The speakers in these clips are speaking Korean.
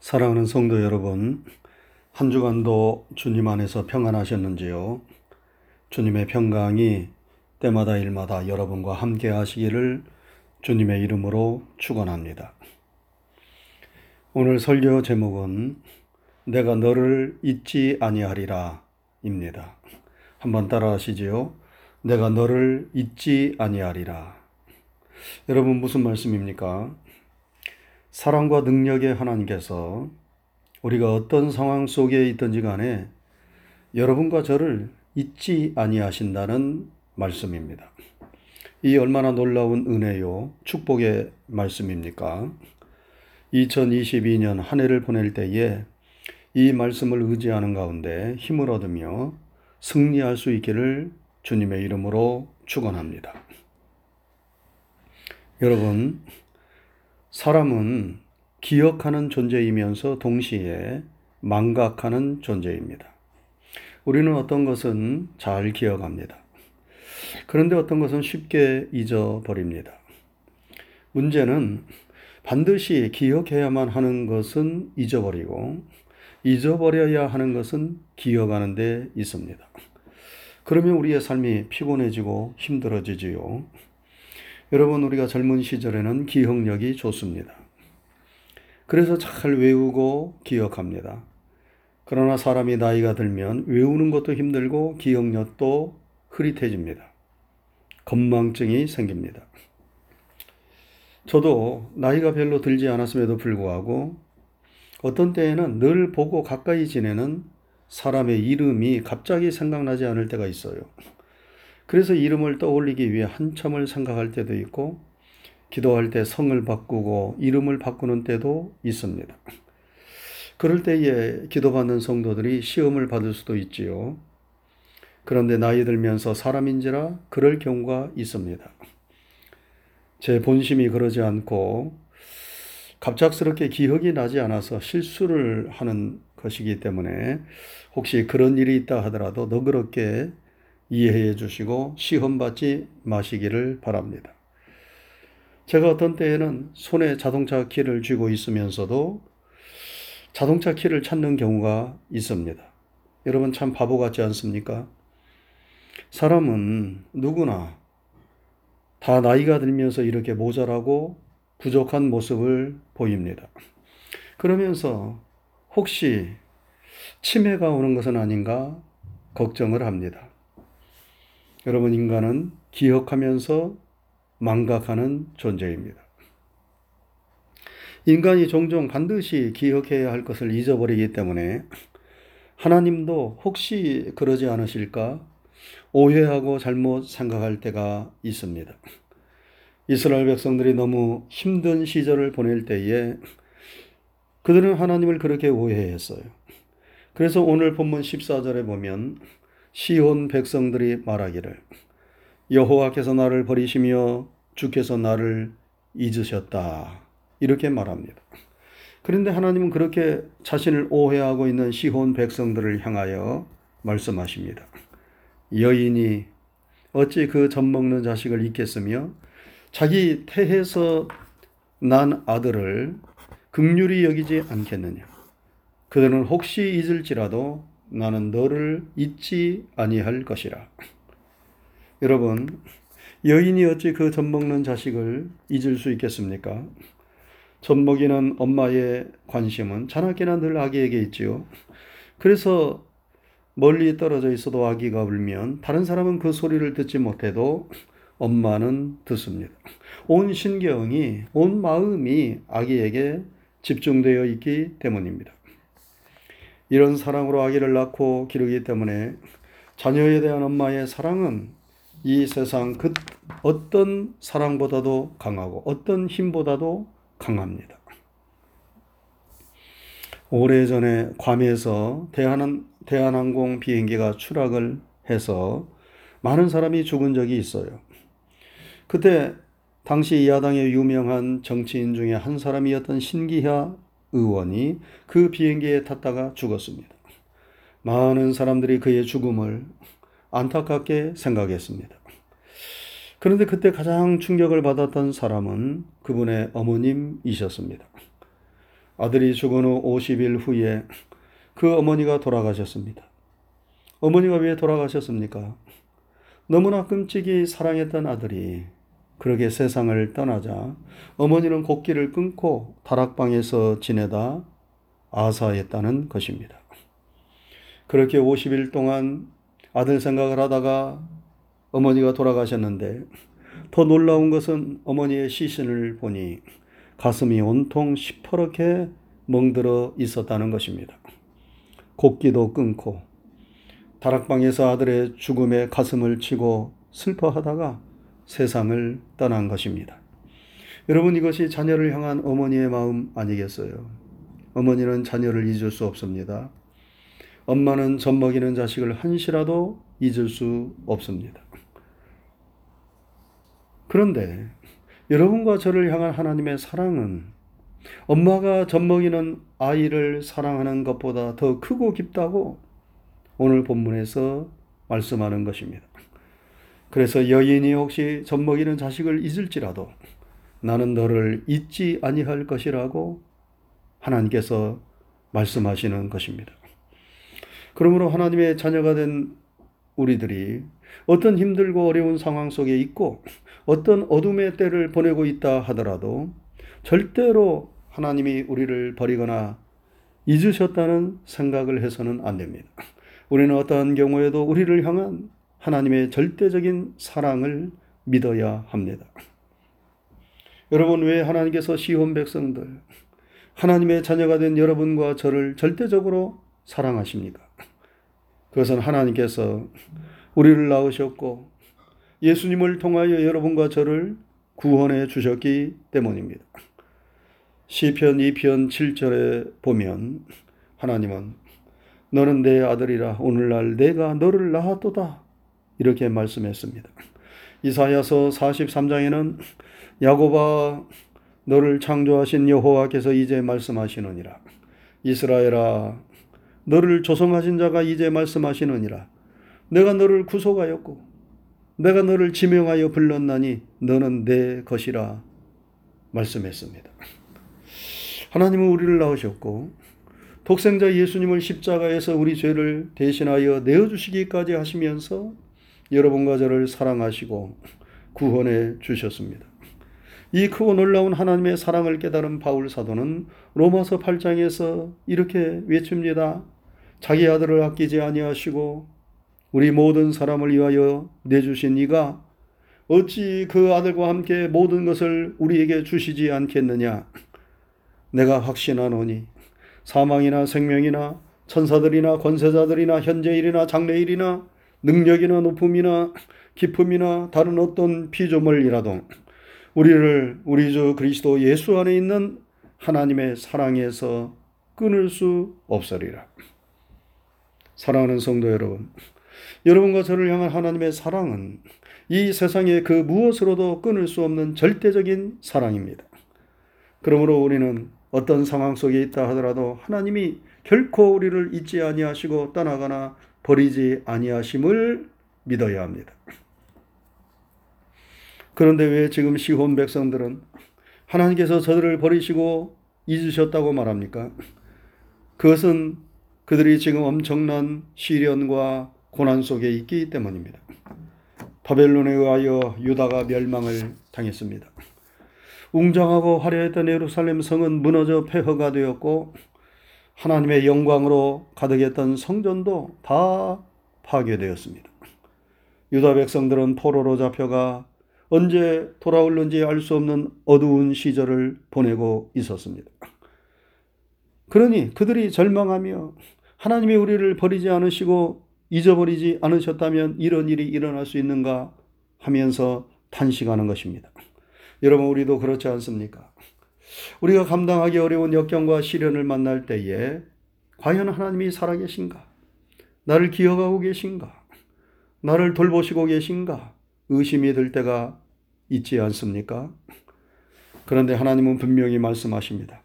사랑하는 성도 여러분, 한 주간도 주님 안에서 평안하셨는지요? 주님의 평강이 때마다 일마다 여러분과 함께 하시기를 주님의 이름으로 축원합니다. 오늘 설교 제목은 내가 너를 잊지 아니하리라입니다. 한번 따라하시지요. 내가 너를 잊지 아니하리라. 여러분 무슨 말씀입니까? 사랑과 능력의 하나님께서 우리가 어떤 상황 속에 있든지 간에 여러분과 저를 잊지 아니하신다는 말씀입니다. 이 얼마나 놀라운 은혜요, 축복의 말씀입니까? 2022년 한 해를 보낼 때에 이 말씀을 의지하는 가운데 힘을 얻으며 승리할 수 있기를 주님의 이름으로 축원합니다. 여러분, 사람은 기억하는 존재이면서 동시에 망각하는 존재입니다. 우리는 어떤 것은 잘 기억합니다. 그런데 어떤 것은 쉽게 잊어버립니다. 문제는 반드시 기억해야만 하는 것은 잊어버리고 잊어버려야 하는 것은 기억하는 데 있습니다. 그러면 우리의 삶이 피곤해지고 힘들어지지요. 여러분, 우리가 젊은 시절에는 기억력이 좋습니다. 그래서 잘 외우고 기억합니다. 그러나 사람이 나이가 들면 외우는 것도 힘들고 기억력도 흐릿해집니다. 건망증이 생깁니다. 저도 나이가 별로 들지 않았음에도 불구하고 어떤 때에는 늘 보고 가까이 지내는 사람의 이름이 갑자기 생각나지 않을 때가 있어요. 그래서 이름을 떠올리기 위해 한참을 생각할 때도 있고 기도할 때 성을 바꾸고 이름을 바꾸는 때도 있습니다. 그럴 때에 기도받는 성도들이 시험을 받을 수도 있지요. 그런데 나이 들면서 사람인지라 그럴 경우가 있습니다. 제 본심이 그러지 않고 갑작스럽게 기억이 나지 않아서 실수를 하는 것이기 때문에 혹시 그런 일이 있다 하더라도 너그럽게 이해해 주시고 시험받지 마시기를 바랍니다. 제가 어떤 때에는 손에 자동차 키를 쥐고 있으면서도 자동차 키를 찾는 경우가 있습니다. 여러분 참 바보 같지 않습니까? 사람은 누구나 다 나이가 들면서 이렇게 모자라고 부족한 모습을 보입니다. 그러면서 혹시 치매가 오는 것은 아닌가 걱정을 합니다. 여러분, 인간은 기억하면서 망각하는 존재입니다. 인간이 종종 반드시 기억해야 할 것을 잊어버리기 때문에 하나님도 혹시 그러지 않으실까 오해하고 잘못 생각할 때가 있습니다. 이스라엘 백성들이 너무 힘든 시절을 보낼 때에 그들은 하나님을 그렇게 오해했어요. 그래서 오늘 본문 14절에 보면 시온 백성들이 말하기를 여호와께서 나를 버리시며 주께서 나를 잊으셨다. 이렇게 말합니다. 그런데 하나님은 그렇게 자신을 오해하고 있는 시혼 백성들을 향하여 말씀하십니다. 여인이 어찌 그 젖 먹는 자식을 잊겠으며 자기 태에서 난 아들을 극률이 여기지 않겠느냐. 그들은 혹시 잊을지라도 나는 너를 잊지 아니할 것이라. 여러분, 여인이 어찌 그 젖먹는 자식을 잊을 수 있겠습니까? 젖먹이는 엄마의 관심은 자나깨나 늘 아기에게 있지요. 그래서 멀리 떨어져 있어도 아기가 울면 다른 사람은 그 소리를 듣지 못해도 엄마는 듣습니다. 온 신경이, 온 마음이 아기에게 집중되어 있기 때문입니다. 이런 사랑으로 아기를 낳고 기르기 때문에 자녀에 대한 엄마의 사랑은 이 세상 그 어떤 사랑보다도 강하고 어떤 힘보다도 강합니다. 오래전에 괌에서 대한, 대한항공 비행기가 추락을 해서 많은 사람이 죽은 적이 있어요. 그때 당시 야당의 유명한 정치인 중에 한 사람이었던 신기하 의원이 그 비행기에 탔다가 죽었습니다. 많은 사람들이 그의 죽음을 안타깝게 생각했습니다. 그런데 그때 가장 충격을 받았던 사람은 그분의 어머님이셨습니다. 아들이 죽은 후 50일 후에 그 어머니가 돌아가셨습니다. 어머니가 왜 돌아가셨습니까? 너무나 끔찍이 사랑했던 아들이 그렇게 세상을 떠나자 어머니는 곡기를 끊고 다락방에서 지내다 아사했다는 것입니다. 그렇게 50일 동안 아들 생각을 하다가 어머니가 돌아가셨는데 더 놀라운 것은 어머니의 시신을 보니 가슴이 온통 시퍼렇게 멍들어 있었다는 것입니다. 곡기도 끊고 다락방에서 아들의 죽음에 가슴을 치고 슬퍼하다가 세상을 떠난 것입니다. 여러분 이것이 자녀를 향한 어머니의 마음 아니겠어요? 어머니는 자녀를 잊을 수 없습니다. 엄마는 젖 먹이는 자식을 한시라도 잊을 수 없습니다. 그런데 여러분과 저를 향한 하나님의 사랑은 엄마가 젖 먹이는 아이를 사랑하는 것보다 더 크고 깊다고 오늘 본문에서 말씀하는 것입니다. 그래서 여인이 혹시 젖먹이는 자식을 잊을지라도 나는 너를 잊지 아니할 것이라고 하나님께서 말씀하시는 것입니다. 그러므로 하나님의 자녀가 된 우리들이 어떤 힘들고 어려운 상황 속에 있고 어떤 어둠의 때를 보내고 있다 하더라도 절대로 하나님이 우리를 버리거나 잊으셨다는 생각을 해서는 안 됩니다. 우리는 어떠한 경우에도 우리를 향한 하나님의 절대적인 사랑을 믿어야 합니다. 여러분, 왜 하나님께서 시온 백성들, 하나님의 자녀가 된 여러분과 저를 절대적으로 사랑하십니까? 그것은 하나님께서 우리를 낳으셨고 예수님을 통하여 여러분과 저를 구원해 주셨기 때문입니다. 시편 2편 7절에 보면 하나님은 너는 내 아들이라 오늘날 내가 너를 낳았도다 이렇게 말씀했습니다. 이사야서 43장에는 야고바 너를 창조하신 여호와께서 이제 말씀하시느니라. 이스라엘아 너를 조성하신 자가 이제 말씀하시느니라. 내가 너를 구속하였고 내가 너를 지명하여 불렀나니 너는 내 것이라 말씀했습니다. 하나님은 우리를 낳으셨고 독생자 예수님을 십자가에서 우리 죄를 대신하여 내어 주시기까지 하시면서 여러분과 저를 사랑하시고 구원해 주셨습니다. 이 크고 놀라운 하나님의 사랑을 깨달은 바울 사도는 로마서 8장에서 이렇게 외칩니다. 자기 아들을 아끼지 아니하시고 우리 모든 사람을 위하여 내주신 이가 어찌 그 아들과 함께 모든 것을 우리에게 주시지 않겠느냐? 내가 확신하노니 사망이나 생명이나 천사들이나 권세자들이나 현재일이나 장래일이나 능력이나 높음이나 기품이나 다른 어떤 피조물이라도 우리를 우리 주 그리스도 예수 안에 있는 하나님의 사랑에서 끊을 수 없으리라. 사랑하는 성도 여러분, 여러분과 저를 향한 하나님의 사랑은 이 세상의 그 무엇으로도 끊을 수 없는 절대적인 사랑입니다. 그러므로 우리는 어떤 상황 속에 있다 하더라도 하나님이 결코 우리를 잊지 아니하시고 떠나거나 버리지 아니하심을 믿어야 합니다. 그런데 왜 지금 시혼 백성들은 하나님께서 저들을 버리시고 잊으셨다고 말합니까? 그것은 그들이 지금 엄청난 시련과 고난 속에 있기 때문입니다. 바벨론에 의하여 유다가 멸망을 당했습니다. 웅장하고 화려했던 예루살렘 성은 무너져 폐허가 되었고 하나님의 영광으로 가득했던 성전도 다 파괴되었습니다. 유다 백성들은 포로로 잡혀가 언제 돌아올는지 알 수 없는 어두운 시절을 보내고 있었습니다. 그러니 그들이 절망하며 하나님이 우리를 버리지 않으시고 잊어버리지 않으셨다면 이런 일이 일어날 수 있는가 하면서 탄식하는 것입니다. 여러분, 우리도 그렇지 않습니까? 우리가 감당하기 어려운 역경과 시련을 만날 때에 과연 하나님이 살아계신가? 나를 기억하고 계신가? 나를 돌보시고 계신가? 의심이 들 때가 있지 않습니까? 그런데 하나님은 분명히 말씀하십니다.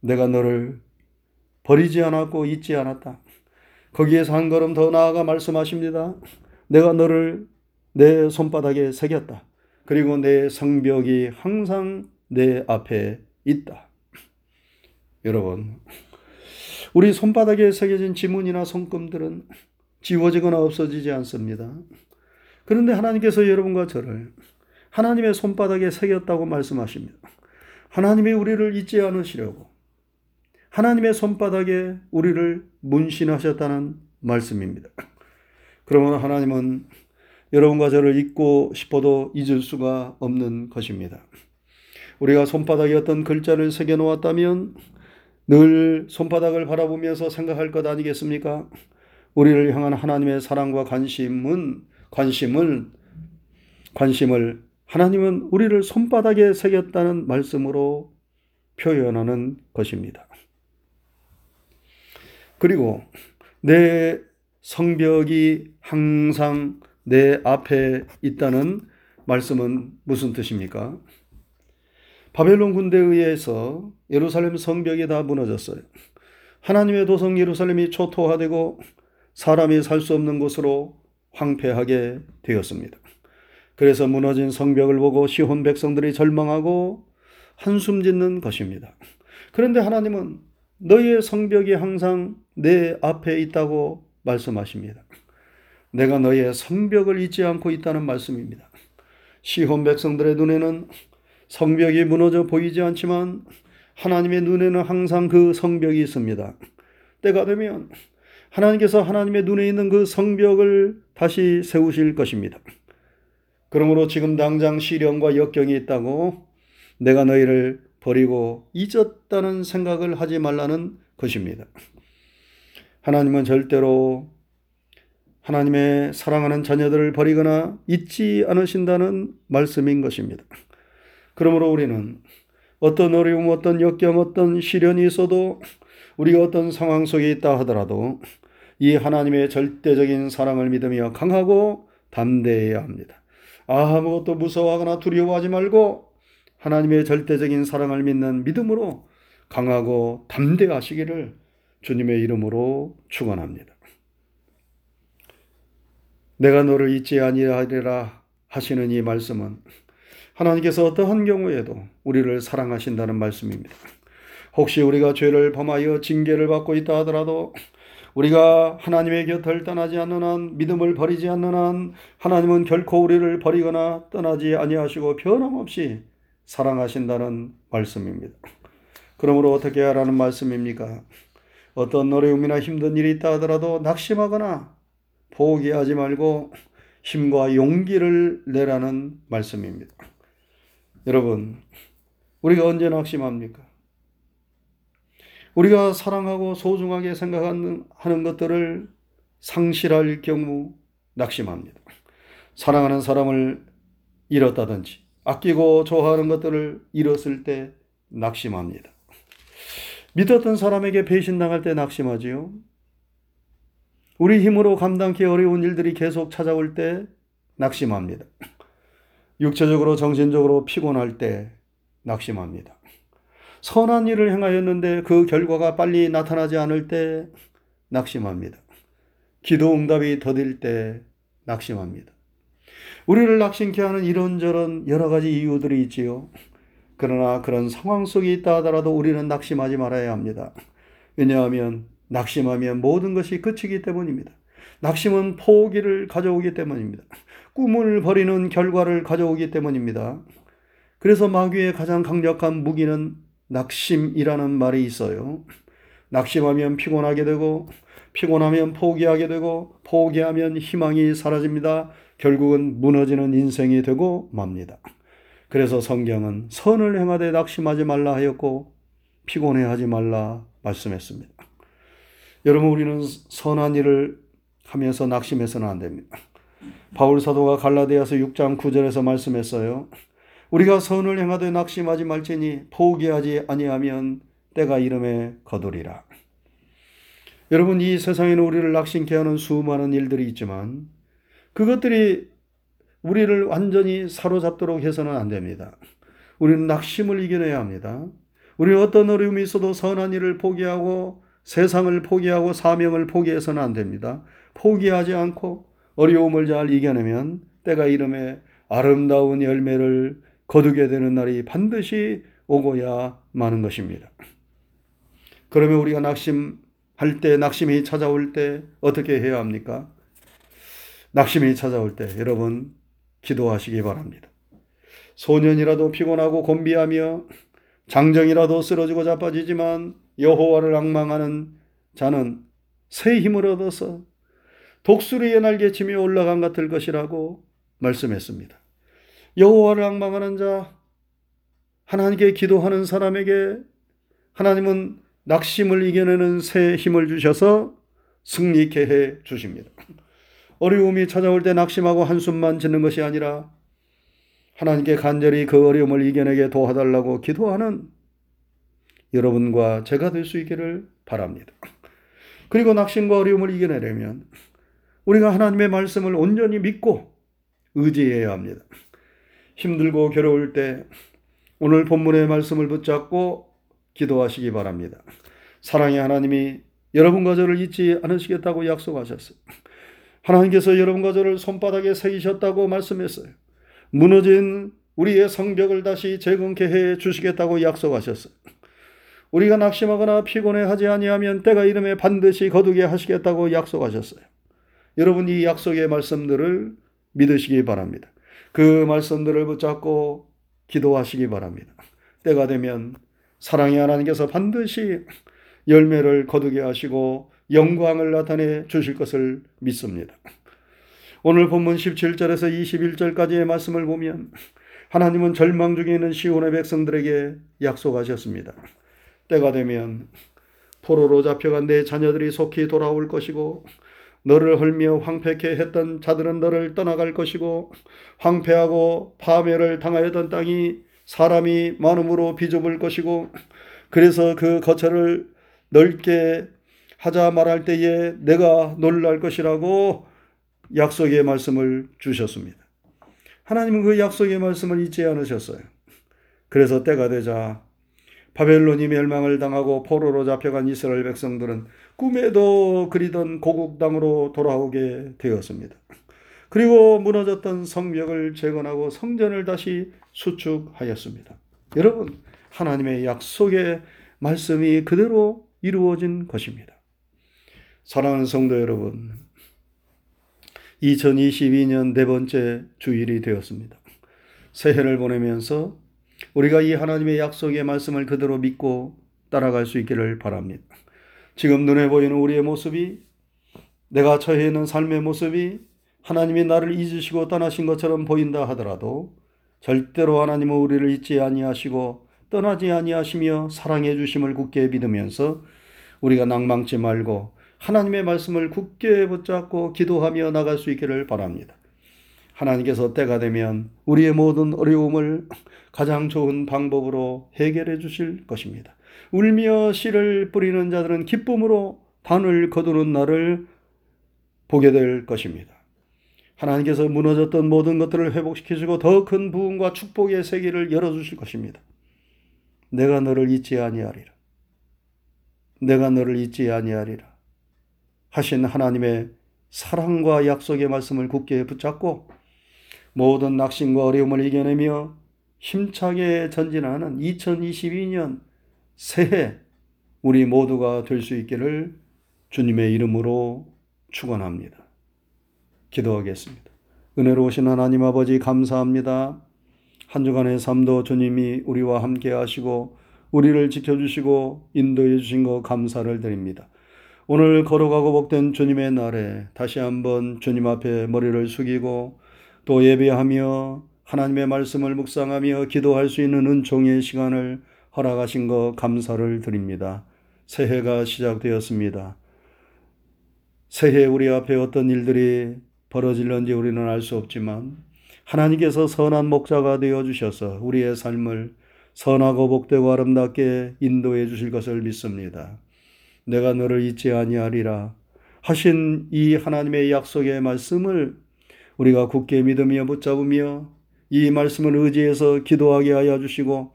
내가 너를 버리지 않았고 잊지 않았다. 거기에서 한 걸음 더 나아가 말씀하십니다. 내가 너를 내 손바닥에 새겼다. 그리고 내 성벽이 항상 내 앞에 있다. 여러분, 우리 손바닥에 새겨진 지문이나 손금들은 지워지거나 없어지지 않습니다. 그런데 하나님께서 여러분과 저를 하나님의 손바닥에 새겼다고 말씀하십니다. 하나님이 우리를 잊지 않으시려고 하나님의 손바닥에 우리를 문신하셨다는 말씀입니다. 그러면 하나님은 여러분과 저를 잊고 싶어도 잊을 수가 없는 것입니다. 우리가 손바닥에 어떤 글자를 새겨 놓았다면 늘 손바닥을 바라보면서 생각할 것 아니겠습니까? 우리를 향한 하나님의 사랑과 관심은 관심을 관심을 하나님은 우리를 손바닥에 새겼다는 말씀으로 표현하는 것입니다. 그리고 내 성벽이 항상 내 앞에 있다는 말씀은 무슨 뜻입니까? 바벨론 군대에 의해서 예루살렘 성벽이 다 무너졌어요. 하나님의 도성 예루살렘이 초토화되고 사람이 살 수 없는 곳으로 황폐하게 되었습니다. 그래서 무너진 성벽을 보고 시혼 백성들이 절망하고 한숨 짓는 것입니다. 그런데 하나님은 너희의 성벽이 항상 내 앞에 있다고 말씀하십니다. 내가 너희의 성벽을 잊지 않고 있다는 말씀입니다. 시혼 백성들의 눈에는 성벽이 무너져 보이지 않지만 하나님의 눈에는 항상 그 성벽이 있습니다. 때가 되면 하나님께서 하나님의 눈에 있는 그 성벽을 다시 세우실 것입니다. 그러므로 지금 당장 시련과 역경이 있다고 내가 너희를 버리고 잊었다는 생각을 하지 말라는 것입니다. 하나님은 절대로 하나님의 사랑하는 자녀들을 버리거나 잊지 않으신다는 말씀인 것입니다. 그러므로 우리는 어떤 어려움, 어떤 역경, 어떤 시련이 있어도 우리가 어떤 상황 속에 있다 하더라도 이 하나님의 절대적인 사랑을 믿으며 강하고 담대해야 합니다. 아무것도 무서워하거나 두려워하지 말고 하나님의 절대적인 사랑을 믿는 믿음으로 강하고 담대하시기를 주님의 이름으로 축원합니다. 내가 너를 잊지 아니하리라 하시는 이 말씀은 하나님께서 어떠한 경우에도 우리를 사랑하신다는 말씀입니다. 혹시 우리가 죄를 범하여 징계를 받고 있다 하더라도 우리가 하나님의 곁을 떠나지 않는 한 믿음을 버리지 않는 한 하나님은 결코 우리를 버리거나 떠나지 아니하시고 변함없이 사랑하신다는 말씀입니다. 그러므로 어떻게 하라는 말씀입니까? 어떤 어려움이나 힘든 일이 있다 하더라도 낙심하거나 포기하지 말고 힘과 용기를 내라는 말씀입니다. 여러분, 우리가 언제 낙심합니까? 우리가 사랑하고 소중하게 생각하는 것들을 상실할 경우 낙심합니다. 사랑하는 사람을 잃었다든지 아끼고 좋아하는 것들을 잃었을 때 낙심합니다. 믿었던 사람에게 배신당할 때 낙심하지요. 우리 힘으로 감당기 어려운 일들이 계속 찾아올 때 낙심합니다. 육체적으로 정신적으로 피곤할 때 낙심합니다. 선한 일을 행하였는데 그 결과가 빨리 나타나지 않을 때 낙심합니다. 기도 응답이 더딜 때 낙심합니다. 우리를 낙심케 하는 이런저런 여러 가지 이유들이 있지요. 그러나 그런 상황 속에 있다 하더라도 우리는 낙심하지 말아야 합니다. 왜냐하면 낙심하면 모든 것이 그치기 때문입니다. 낙심은 포기를 가져오기 때문입니다. 꿈을 버리는 결과를 가져오기 때문입니다. 그래서 마귀의 가장 강력한 무기는 낙심이라는 말이 있어요. 낙심하면 피곤하게 되고, 피곤하면 포기하게 되고, 포기하면 희망이 사라집니다. 결국은 무너지는 인생이 되고 맙니다. 그래서 성경은 선을 행하되 낙심하지 말라 하였고, 피곤해하지 말라 말씀했습니다. 여러분, 우리는 선한 일을 하면서 낙심해서는 안 됩니다. 바울 사도가 갈라디아서 6장 9절에서 말씀했어요. 우리가 선을 행하되 낙심하지 말지니 포기하지 아니하면 때가 이름에 거두리라. 여러분 이 세상에는 우리를 낙심케 하는 수많은 일들이 있지만 그것들이 우리를 완전히 사로잡도록 해서는 안 됩니다. 우리는 낙심을 이겨내야 합니다. 우리 어떤 어려움이 있어도 선한 일을 포기하고 세상을 포기하고 사명을 포기해서는 안 됩니다. 포기하지 않고 어려움을 잘 이겨내면 때가 이름에 아름다운 열매를 거두게 되는 날이 반드시 오고야 마는 것입니다. 그러면 우리가 낙심할 때, 낙심이 찾아올 때 어떻게 해야 합니까? 낙심이 찾아올 때 여러분 기도하시기 바랍니다. 소년이라도 피곤하고 곤비하며 장정이라도 쓰러지고 자빠지지만 여호와를 악망하는 자는 새 힘을 얻어서 독수리의 날개 치며 올라간 같을 것이라고 말씀했습니다. 여호와를 악망하는 자, 하나님께 기도하는 사람에게 하나님은 낙심을 이겨내는 새 힘을 주셔서 승리케 해 주십니다. 어려움이 찾아올 때 낙심하고 한숨만 짓는 것이 아니라 하나님께 간절히 그 어려움을 이겨내게 도와달라고 기도하는 여러분과 제가 될 수 있기를 바랍니다. 그리고 낙심과 어려움을 이겨내려면 우리가 하나님의 말씀을 온전히 믿고 의지해야 합니다. 힘들고 괴로울 때 오늘 본문의 말씀을 붙잡고 기도하시기 바랍니다. 사랑의 하나님이 여러분과 저를 잊지 않으시겠다고 약속하셨어요. 하나님께서 여러분과 저를 손바닥에 새기셨다고 말씀했어요. 무너진 우리의 성벽을 다시 재건케 해 주시겠다고 약속하셨어요. 우리가 낙심하거나 피곤해하지 아니하면 때가 이름에 반드시 거두게 하시겠다고 약속하셨어요. 여러분 이 약속의 말씀들을 믿으시기 바랍니다. 그 말씀들을 붙잡고 기도하시기 바랍니다. 때가 되면 사랑의 하나님께서 반드시 열매를 거두게 하시고 영광을 나타내 주실 것을 믿습니다. 오늘 본문 17절에서 21절까지의 말씀을 보면 하나님은 절망 중에 있는 시온의 백성들에게 약속하셨습니다. 때가 되면 포로로 잡혀간 내 자녀들이 속히 돌아올 것이고 너를 헐며 황폐케 했던 자들은 너를 떠나갈 것이고 황폐하고 파멸을 당하였던 땅이 사람이 많음으로 비좁을 것이고 그래서 그 거처를 넓게 하자 말할 때에 내가 놀랄 것이라고 약속의 말씀을 주셨습니다. 하나님은 그 약속의 말씀을 잊지 않으셨어요. 그래서 때가 되자 바벨론이 멸망을 당하고 포로로 잡혀간 이스라엘 백성들은 꿈에도 그리던 고국 땅으로 돌아오게 되었습니다. 그리고 무너졌던 성벽을 재건하고 성전을 다시 수축하였습니다. 여러분, 하나님의 약속의 말씀이 그대로 이루어진 것입니다. 사랑하는 성도 여러분, 2022년 네 번째 주일이 되었습니다. 새해를 보내면서 우리가 이 하나님의 약속의 말씀을 그대로 믿고 따라갈 수 있기를 바랍니다. 지금 눈에 보이는 우리의 모습이 내가 처해 있는 삶의 모습이 하나님이 나를 잊으시고 떠나신 것처럼 보인다 하더라도 절대로 하나님은 우리를 잊지 아니하시고 떠나지 아니하시며 사랑해 주심을 굳게 믿으면서 우리가 낭망치 말고 하나님의 말씀을 굳게 붙잡고 기도하며 나갈 수 있기를 바랍니다. 하나님께서 때가 되면 우리의 모든 어려움을 가장 좋은 방법으로 해결해 주실 것입니다. 울며 씨를 뿌리는 자들은 기쁨으로 단을 거두는 날을 보게 될 것입니다. 하나님께서 무너졌던 모든 것들을 회복시키시고 더 큰 부흥과 축복의 세계를 열어주실 것입니다. 내가 너를 잊지 아니하리라. 내가 너를 잊지 아니하리라. 하신 하나님의 사랑과 약속의 말씀을 굳게 붙잡고 모든 낙심과 어려움을 이겨내며 힘차게 전진하는 2022년 새해 우리 모두가 될 수 있기를 주님의 이름으로 축원합니다. 기도하겠습니다. 은혜로우신 하나님 아버지 감사합니다. 한 주간의 삶도 주님이 우리와 함께 하시고 우리를 지켜주시고 인도해 주신 것 감사를 드립니다. 오늘 걸어가고 복된 주님의 날에 다시 한번 주님 앞에 머리를 숙이고 또 예배하며 하나님의 말씀을 묵상하며 기도할 수 있는 은총의 시간을 허락하신 것 감사를 드립니다. 새해가 시작되었습니다. 새해 우리 앞에 어떤 일들이 벌어질런지 우리는 알 수 없지만 하나님께서 선한 목자가 되어 주셔서 우리의 삶을 선하고 복되고 아름답게 인도해 주실 것을 믿습니다. 내가 너를 잊지 아니하리라 하신 이 하나님의 약속의 말씀을 우리가 굳게 믿으며 붙잡으며 이 말씀을 의지해서 기도하게 하여 주시고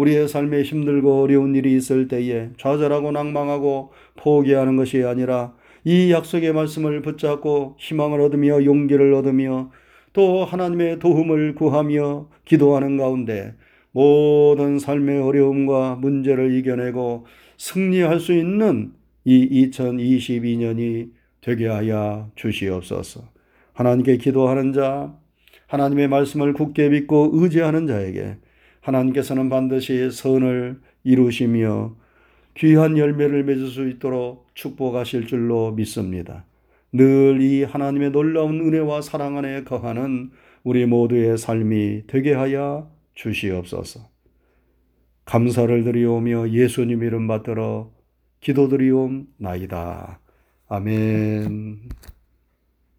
우리의 삶에 힘들고 어려운 일이 있을 때에 좌절하고 낭망하고 포기하는 것이 아니라 이 약속의 말씀을 붙잡고 희망을 얻으며 용기를 얻으며 또 하나님의 도움을 구하며 기도하는 가운데 모든 삶의 어려움과 문제를 이겨내고 승리할 수 있는 이 2022년이 되게 하여 주시옵소서. 하나님께 기도하는 자, 하나님의 말씀을 굳게 믿고 의지하는 자에게 하나님께서는 반드시 선을 이루시며 귀한 열매를 맺을 수 있도록 축복하실 줄로 믿습니다. 늘 이 하나님의 놀라운 은혜와 사랑 안에 거하는 우리 모두의 삶이 되게 하여 주시옵소서. 감사를 드리오며 예수님 이름 받들어 기도드리옵나이다. 아멘.